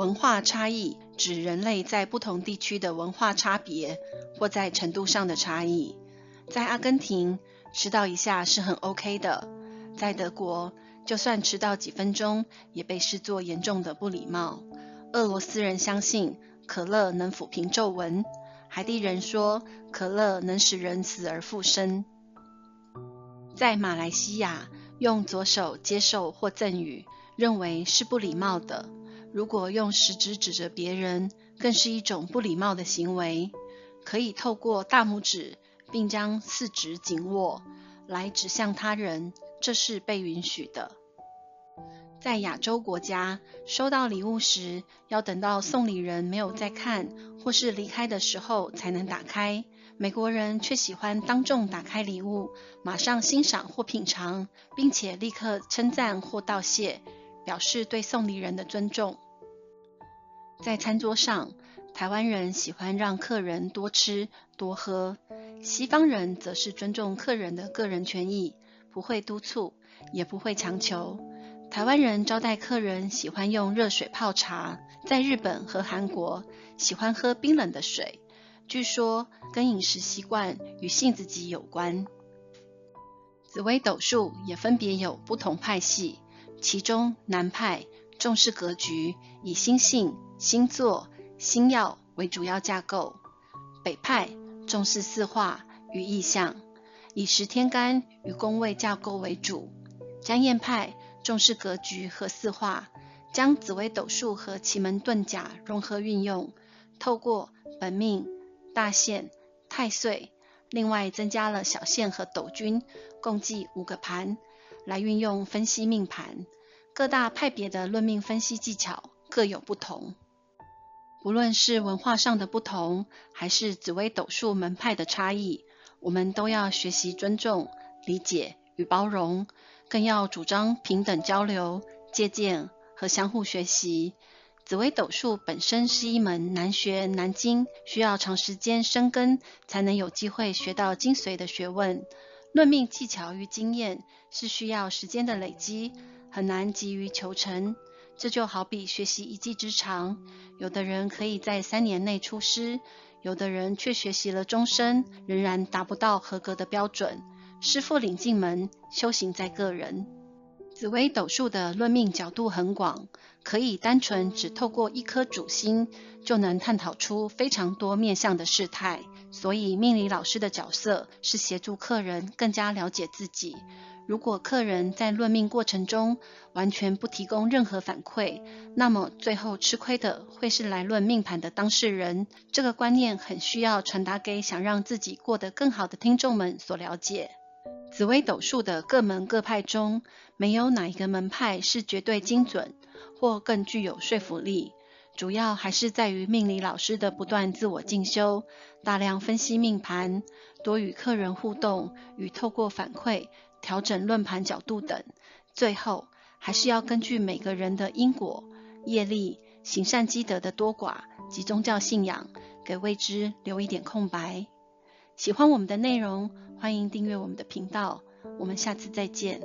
文化差异指人类在不同地区的文化差别，或在程度上的差异。在阿根廷，迟到一下是很 OK 的；在德国，就算迟到几分钟，也被视作严重的不礼貌。俄罗斯人相信可乐能抚平皱纹，海地人说可乐能使人死而复生。在马来西亚，用左手接受或赠予，认为是不礼貌的。如果用食指指着别人，更是一种不礼貌的行为。可以透过大拇指，并将四指紧握来指向他人，这是被允许的。在亚洲国家，收到礼物时，要等到送礼人没有在看或是离开的时候才能打开。美国人却喜欢当众打开礼物，马上欣赏或品尝，并且立刻称赞或道谢。表示对送礼人的尊重。在餐桌上，台湾人喜欢让客人多吃多喝，西方人则是尊重客人的个人权益，不会督促，也不会强求。台湾人招待客人喜欢用热水泡茶，在日本和韩国喜欢喝冰冷的水，据说跟饮食习惯与性子急有关。紫微斗数也分别有不同派系。其中南派重视格局，以星性、星座、星曜为主要架构；北派重视四化与意象，以十天干与宫位架构为主；江燕派重视格局和四化，将紫微斗数和奇门遁甲融合运用，透过本命、大限、太岁，另外增加了小限和斗君，共计五个盘。来运用分析命盘，各大派别的论命分析技巧各有不同。不论是文化上的不同，还是紫微斗数门派的差异，我们都要学习尊重、理解与包容，更要主张平等交流、借鉴和相互学习。紫微斗数本身是一门难学难精，需要长时间深耕才能有机会学到精髓的学问。论命技巧与经验是需要时间的累积，很难急于求成。这就好比学习一技之长，有的人可以在三年内出师，有的人却学习了终身，仍然达不到合格的标准。师傅领进门，修行在个人。紫微斗数的论命角度很广，可以单纯只透过一颗主星，就能探讨出非常多面向的事态。所以，命理老师的角色是协助客人更加了解自己。如果客人在论命过程中完全不提供任何反馈，那么最后吃亏的会是来论命盘的当事人。这个观念很需要传达给想让自己过得更好的听众们所了解。紫微斗数的各门各派中，没有哪一个门派是绝对精准或更具有说服力。主要还是在于命理老师的不断自我进修，大量分析命盘，多与客人互动，与透过反馈调整论盘角度等。最后，还是要根据每个人的因果、业力、行善积德的多寡及宗教信仰，给未知留一点空白。喜欢我们的内容，欢迎订阅我们的频道。我们下次再见。